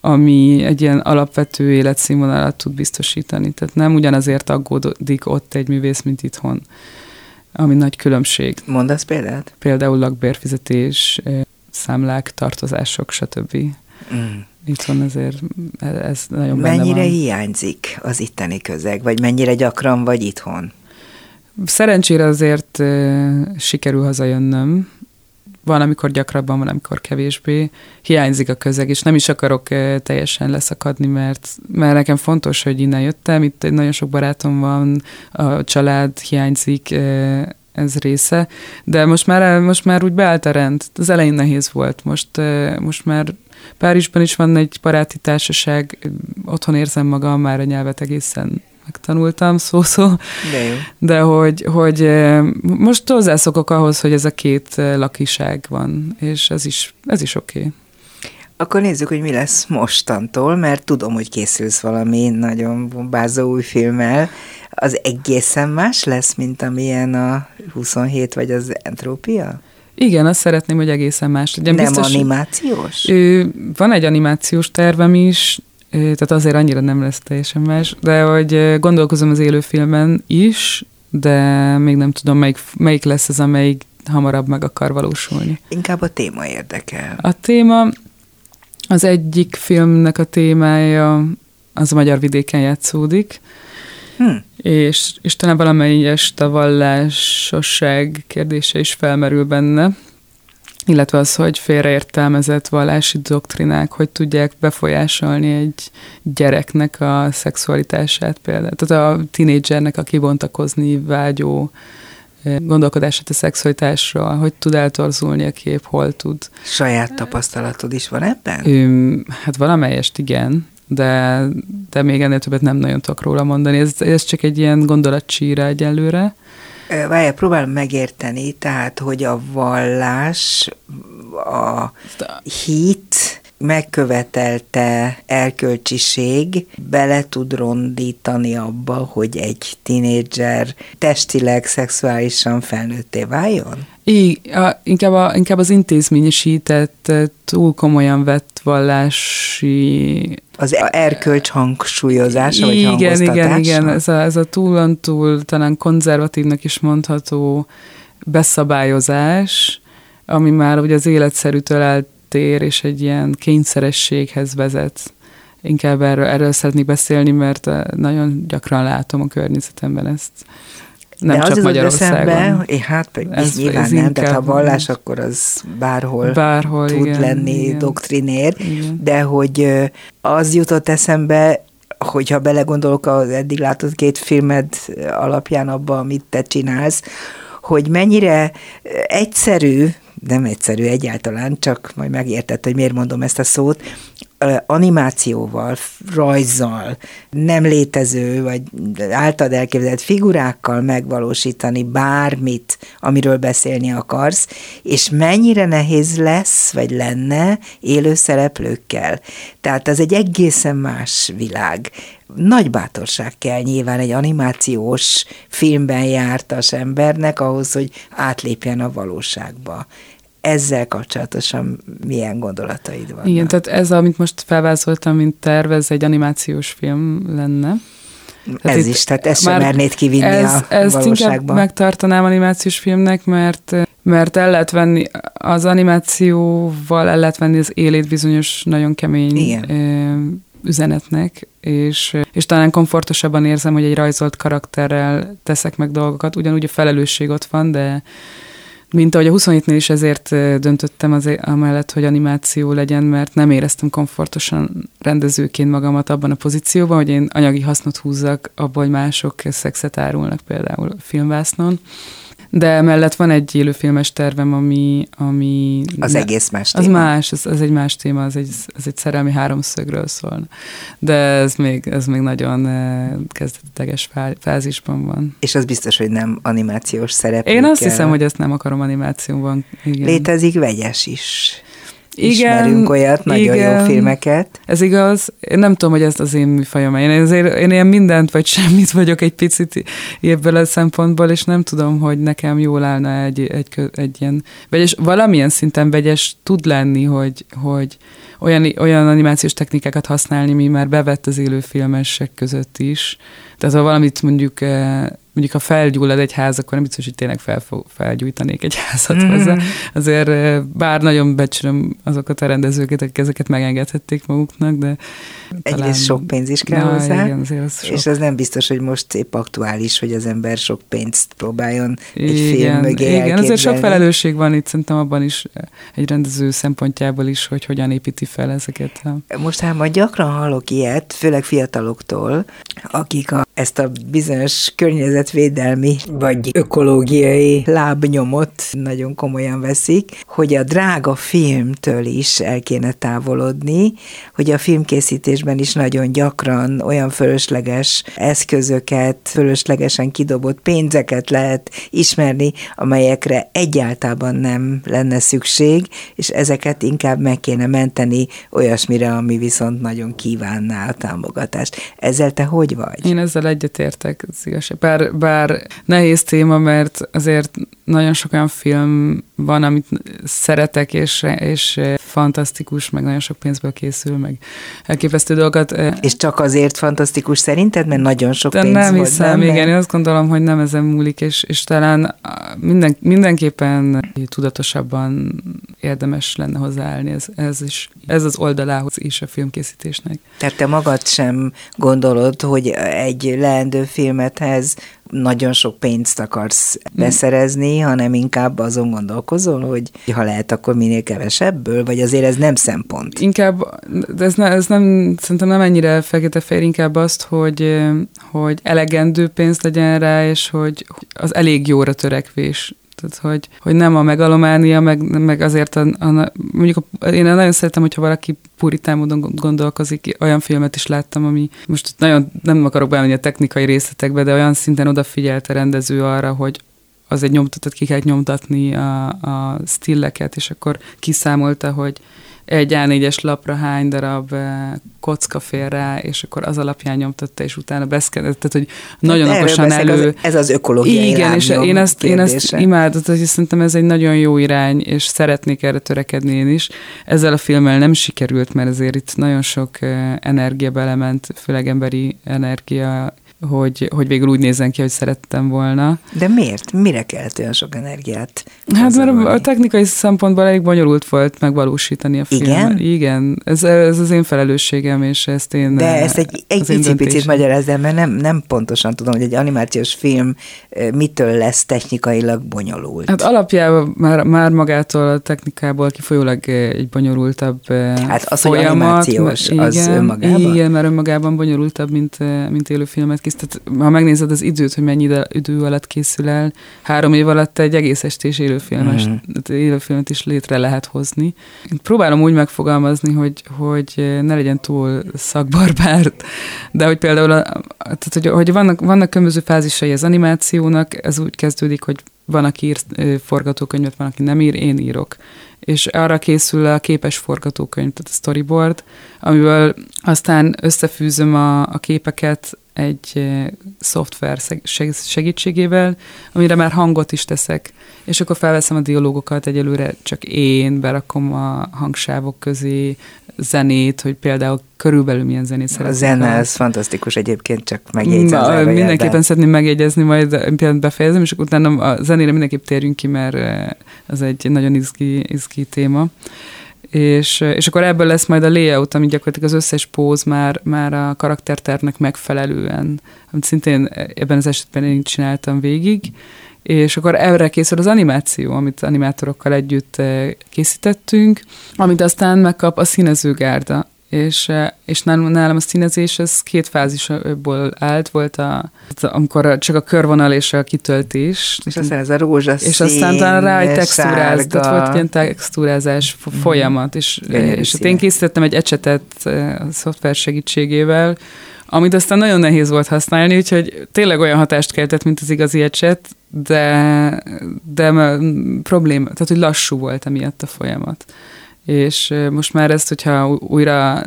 ami egy ilyen alapvető életszínvonalat tud biztosítani. Tehát nem ugyanazért aggódik ott egy művész, mint itthon, ami nagy különbség. Mondasz példát? Például lakbérfizetés, számlák, tartozások, stb. Mm van azért ez nagyon Mennyire van. hiányzik az itteni közeg, vagy mennyire gyakran vagy itthon? Szerencsére azért sikerül hazajönnöm. Van, amikor gyakrabban, van, amikor kevésbé. Hiányzik a közeg, és nem is akarok teljesen leszakadni, mert, mert nekem fontos, hogy innen jöttem. Itt nagyon sok barátom van, a család hiányzik, ez része, de most már, most már úgy beállt a rend. Az elején nehéz volt, most, most már Párizsban is van egy baráti társaság, otthon érzem magam, már a nyelvet egészen megtanultam szó-szó, de, jó. de hogy, hogy most hozzászokok ahhoz, hogy ez a két lakiság van, és ez is, ez is oké. Okay. Akkor nézzük, hogy mi lesz mostantól, mert tudom, hogy készülsz valami nagyon bombázó új filmmel. Az egészen más lesz, mint amilyen a 27 vagy az Entrópia? Igen, azt szeretném, hogy egészen más legyen. Nem Biztos, animációs? Van egy animációs tervem is, tehát azért annyira nem lesz teljesen más, de hogy gondolkozom az élőfilmen is, de még nem tudom, melyik, melyik lesz az, amelyik hamarabb meg akar valósulni. Inkább a téma érdekel. A téma, az egyik filmnek a témája az a magyar vidéken játszódik, Hm. És, és talán valamelyest a vallásosság kérdése is felmerül benne, illetve az, hogy félreértelmezett vallási doktrinák, hogy tudják befolyásolni egy gyereknek a szexualitását például. Tehát a tinédzsernek a kibontakozni vágyó gondolkodását a szexualitásról, hogy tud eltorzulni a kép, hol tud. Saját tapasztalatod is van ebben? Ő, hát valamelyest igen, de, de még ennél többet nem nagyon tudok róla mondani. Ez, ez csak egy ilyen gondolatcsíra egyelőre. Várjál, próbálom megérteni, tehát, hogy a vallás, a hit, megkövetelte erkölcsiség bele tud rondítani abba, hogy egy tinédzser testileg, szexuálisan felnőtté váljon? I, a, inkább, a, inkább az intézményesített, túl komolyan vett vallási... Az erkölcs hangsúlyozása, vagy Igen, igen, igen. Ez a, ez a túl túl talán konzervatívnak is mondható beszabályozás, ami már ugye az életszerűtől eltér, és egy ilyen kényszerességhez vezet. Inkább erről, erről szeretnék beszélni, mert eh, nagyon gyakran látom a környezetemben ezt. Nem De csak az Magyarországon. Eszembe, é, hát ez, nyilván ez nem, tehát ha vallás, akkor az bárhol, bárhol tud igen, lenni igen. doktrinér, igen. de hogy az jutott eszembe, hogyha belegondolok az eddig látott két filmed alapján abba, amit te csinálsz, hogy mennyire egyszerű, nem egyszerű egyáltalán, csak majd megértett, hogy miért mondom ezt a szót, animációval, rajzzal, nem létező, vagy általad elképzelt figurákkal megvalósítani bármit, amiről beszélni akarsz, és mennyire nehéz lesz, vagy lenne élő szereplőkkel. Tehát az egy egészen más világ. Nagy bátorság kell nyilván egy animációs filmben jártas embernek ahhoz, hogy átlépjen a valóságba ezzel kapcsolatosan milyen gondolataid vannak? Igen, tehát ez, amit most felvázoltam, mint terv, ez egy animációs film lenne. Tehát ez is, tehát ezt sem mernéd kivinni ez, a ezt valóságban. inkább megtartanám animációs filmnek, mert mert el lehet venni, az animációval el lehet venni az élét bizonyos nagyon kemény Igen. üzenetnek, és, és talán komfortosabban érzem, hogy egy rajzolt karakterrel teszek meg dolgokat, ugyanúgy a felelősség ott van, de mint ahogy a 27-nél is ezért döntöttem az, amellett, hogy animáció legyen, mert nem éreztem komfortosan rendezőként magamat abban a pozícióban, hogy én anyagi hasznot húzzak abból, hogy mások szexet árulnak például filmvásznon. De mellett van egy élőfilmes tervem, ami... ami az ne, egész más téma. Az más, az, az egy más téma, az egy, az egy szerelmi háromszögről szól. De ez még, ez még nagyon eh, kezdetleges fázisban van. És az biztos, hogy nem animációs szerep. Én azt hiszem, hogy ezt nem akarom animációban. Igen. Létezik vegyes is igen, ismerünk olyat, nagyon igen, jó filmeket. Ez igaz. Én nem tudom, hogy ez az én műfajom. Én, azért, én ilyen mindent vagy semmit vagyok egy picit ebből a szempontból, és nem tudom, hogy nekem jól állna egy, egy, egy ilyen vegyes, valamilyen szinten vegyes tud lenni, hogy, hogy olyan, olyan animációs technikákat használni, mi már bevett az élőfilmesek között is. Tehát ha valamit mondjuk eh, mondjuk ha felgyullad egy ház, akkor nem biztos, hogy tényleg fel, felgyújtanék egy házat mm-hmm. hozzá. Azért bár nagyon becsülöm azokat a rendezőket, akik ezeket megengedhették maguknak, de Egyrészt talán... sok pénz is kell Na, hozzá, igen, az sok. és az nem biztos, hogy most épp aktuális, hogy az ember sok pénzt próbáljon egy igen, film mögé Igen, elképzelni. azért sok felelősség van itt szerintem abban is, egy rendező szempontjából is, hogy hogyan építi fel ezeket. Most hát majd gyakran hallok ilyet, főleg fiataloktól, akik a, ezt a bizonyos környezetvédelmi vagy ökológiai lábnyomot nagyon komolyan veszik, hogy a drága filmtől is el kéne távolodni, hogy a filmkészítésben is nagyon gyakran olyan fölösleges eszközöket, fölöslegesen kidobott pénzeket lehet ismerni, amelyekre egyáltalán nem lenne szükség, és ezeket inkább meg kéne menteni olyasmire, ami viszont nagyon kívánná a támogatást. Ezzel te hogy vagy? Én ezzel egyetértek, az igazság. Bár, bár nehéz téma, mert azért nagyon sok olyan film van, amit szeretek, és, és fantasztikus, meg nagyon sok pénzből készül, meg elképesztő dolgokat. És csak azért fantasztikus szerinted, mert nagyon sok De pénz nem volt, hiszem, nem? igen, én azt gondolom, hogy nem ezen múlik, és, és talán minden, mindenképpen tudatosabban érdemes lenne hozzáállni ez, ez, is, ez az oldalához is a filmkészítésnek. Tehát te magad sem gondolod, hogy egy leendő filmethez nagyon sok pénzt akarsz beszerezni, hanem inkább azon gondolkozol, hogy ha lehet, akkor minél kevesebből, vagy azért ez nem szempont? Inkább, de ez, ne, ez nem, szerintem nem ennyire fekete-fehér, inkább azt, hogy, hogy elegendő pénz legyen rá, és hogy az elég jóra törekvés. Tehát, hogy, hogy nem a megalománia, meg, meg azért a, a, mondjuk a, én nagyon szeretem, hogyha valaki puritán módon gondolkozik, olyan filmet is láttam, ami most nagyon nem akarok bemenni a technikai részletekbe, de olyan szinten odafigyelt a rendező arra, hogy az egy nyomtatott, ki kell nyomtatni a, a stilleket, és akkor kiszámolta, hogy egy A4-es lapra hány darab eh, kocka fér rá, és akkor az alapján nyomtatta, és utána beszkedett, tehát hogy nagyon hát okosan elő... Az, ez az ökológiai Igen, és én ezt, én ezt imádott, hogy szerintem ez egy nagyon jó irány, és szeretnék erre törekedni én is. Ezzel a filmmel nem sikerült, mert azért itt nagyon sok eh, energia belement, főleg emberi energia hogy, hogy végül úgy nézzen ki, hogy szerettem volna. De miért? Mire kellett olyan sok energiát? Hát mert a, technikai szempontból elég bonyolult volt megvalósítani a filmet. Igen? Igen, ez, ez az én felelősségem, és ezt én... De ezt egy, egy picit magyarázzam, mert nem, nem pontosan tudom, hogy egy animációs film mitől lesz technikailag bonyolult. Hát alapjában már, már magától a technikából kifolyólag egy bonyolultabb Hát az, folyamat, hogy animációs, igen, az önmagában? Igen, mert önmagában bonyolultabb, mint, mint élőfilmet kész. Tehát, ha megnézed az időt, hogy mennyi idő alatt készül el, három év alatt egy egész estés élőfilmes, mm. élőfilmet is létre lehet hozni. Próbálom úgy megfogalmazni, hogy, hogy ne legyen túl szakbarbárt, de hogy például, a, tehát, hogy, hogy vannak, vannak különböző fázisai az animációnak, ez úgy kezdődik, hogy van, aki ír forgatókönyvet, van, aki nem ír, én írok és arra készül a képes forgatókönyv, tehát a storyboard, amiből aztán összefűzöm a, a képeket egy szoftver segítségével, amire már hangot is teszek, és akkor felveszem a dialógokat, egyelőre csak én, berakom a hangsávok közé zenét, hogy például körülbelül milyen zenét szeretnék. A zene, ez fantasztikus egyébként, csak megjegyzem. Mindenképpen szeretném megjegyezni, majd pillanat befejezem, és utána a zenére mindenképp térjünk ki, mert ez egy nagyon izgi, izgi téma és, és akkor ebből lesz majd a layout, ami gyakorlatilag az összes póz már, már a karaktertervnek megfelelően, amit szintén ebben az esetben én csináltam végig, és akkor erre készül az animáció, amit animátorokkal együtt készítettünk, amit aztán megkap a színezőgárda, és, és nálam, nálam a színezés ez két fázisból állt, volt a, amikor csak a körvonal és a kitöltés. És aztán ez a rózsaszín, És aztán talán rá egy textúráz, tehát volt ilyen textúrázás mhm. folyamat, és, és hát én készítettem egy ecsetet a szoftver segítségével, amit aztán nagyon nehéz volt használni, úgyhogy tényleg olyan hatást keltett, mint az igazi ecset, de, de probléma, tehát hogy lassú volt emiatt a folyamat és most már ezt, hogyha újra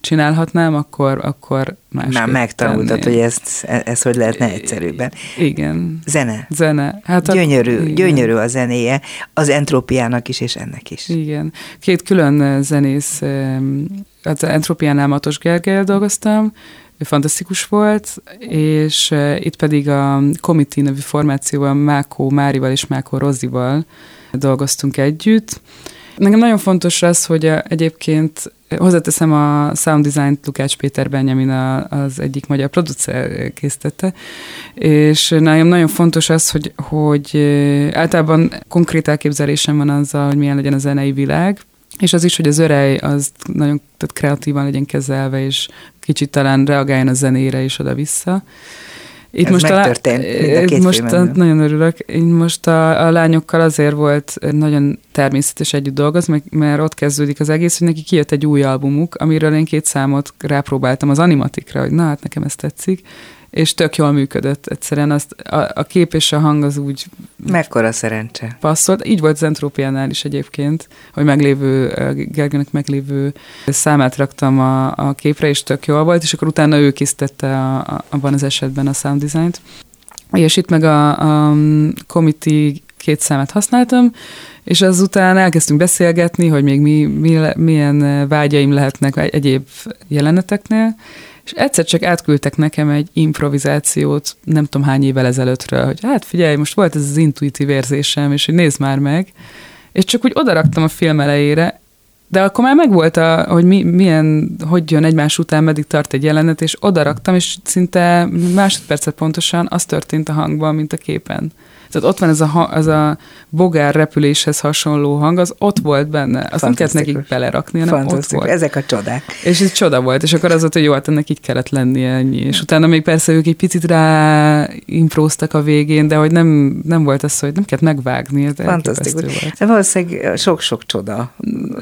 csinálhatnám, akkor, akkor másképp Már megtanultad, tenném. hogy ezt, e, ezt hogy lehetne egyszerűbben. Igen. Zene. Zene. Hát gyönyörű, a, gyönyörű a zenéje, az entrópiának is, és ennek is. Igen. Két külön zenész, az entrópiánál Matos Gergelyel dolgoztam, ő fantasztikus volt, és itt pedig a Committee nevű formációval Mákó Márival és Mákó Rozival dolgoztunk együtt, Nekem nagyon fontos az, hogy egyébként hozzáteszem a sound design-t Lukács Péter Benjamin az egyik magyar producer készítette, és nekem nagyon fontos az, hogy, hogy általában konkrét elképzelésem van azzal, hogy milyen legyen a zenei világ, és az is, hogy az örej az nagyon tehát kreatívan legyen kezelve, és kicsit talán reagáljon a zenére is oda-vissza. Itt Ez most megtörtént a, a két most a, nagyon örülök. Én most a, a lányokkal azért volt nagyon természetes együtt dolgozni, mert ott kezdődik az egész, hogy neki kijött egy új albumuk, amiről én két számot rápróbáltam az animatikra, hogy na hát nekem ez tetszik, és tök jól működött. Egyszerűen azt, a, a kép és a hang az úgy... Mekkora szerencse. Passzolt. Így volt az Entrópiánál is egyébként, hogy meglévő, Gergőnek meglévő számát raktam a, a képre, és tök jól volt, és akkor utána ő készítette a, a, abban az esetben a sound design-t. És itt meg a, a committee két számát használtam, és azután elkezdtünk beszélgetni, hogy még mi, mi, milyen vágyaim lehetnek egyéb jeleneteknél, és egyszer csak átküldtek nekem egy improvizációt, nem tudom hány évvel ezelőttről, hogy hát figyelj, most volt ez az intuitív érzésem, és hogy nézd már meg, és csak úgy odaraktam a film elejére, De akkor már megvolt, a, hogy mi, milyen, hogy jön egymás után, meddig tart egy jelenet, és oda raktam, és szinte másodpercet pontosan az történt a hangban, mint a képen. Tehát ott van ez a, ez a bogár repüléshez hasonló hang, az ott volt benne. Azt nem kellett nekik belerakni, hanem ott volt. Ezek a csodák. És ez csoda volt, és akkor az volt, hogy jó, hát ennek így kellett lennie ennyi. És utána még persze ők egy picit rá impróztak a végén, de hogy nem, nem volt az, hogy nem kellett megvágni. Ez Fantasztikus. Volt. De valószínűleg sok-sok csoda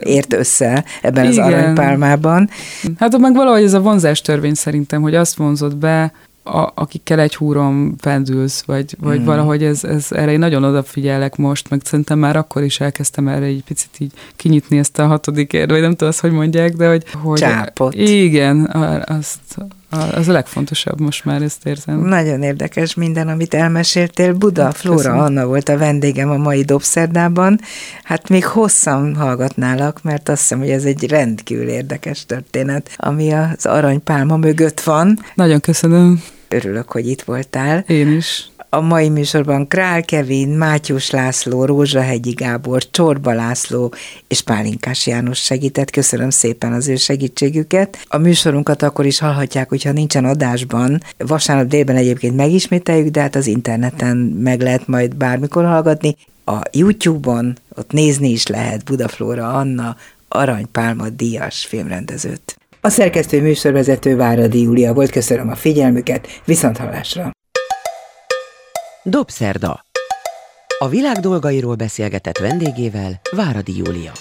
ért össze ebben Igen. az aranypálmában. Hát meg valahogy ez a vonzás törvény szerintem, hogy azt vonzott be, a, akikkel egy húron pendülsz, vagy, vagy mm. valahogy ez, ez, erre én nagyon odafigyelek most, meg szerintem már akkor is elkezdtem erre egy picit így kinyitni ezt a hatodik ér, vagy nem tudom azt, hogy mondják, de hogy... hogy Csápot. Igen, azt, az a legfontosabb, most már ezt érzem. Nagyon érdekes minden, amit elmeséltél. Buda hát, Flóra Köszönöm. Anna volt a vendégem a mai Dobszerdában. Hát még hosszan hallgatnálak, mert azt hiszem, hogy ez egy rendkívül érdekes történet, ami az aranypálma mögött van. Nagyon köszönöm. Örülök, hogy itt voltál. Én is. A mai műsorban Král Kevin, Mátyus László, Rózsahegyi Gábor, Csorba László és Pálinkás János segített. Köszönöm szépen az ő segítségüket. A műsorunkat akkor is hallhatják, hogyha nincsen adásban. Vasárnap délben egyébként megismételjük, de hát az interneten meg lehet majd bármikor hallgatni. A YouTube-on ott nézni is lehet Budaflóra Anna, Aranypálma díjas filmrendezőt. A szerkesztő műsorvezető Váradi Júlia volt, köszönöm a figyelmüket, viszont hallásra! Dobszerda. A világ dolgairól beszélgetett vendégével Váradi Júlia.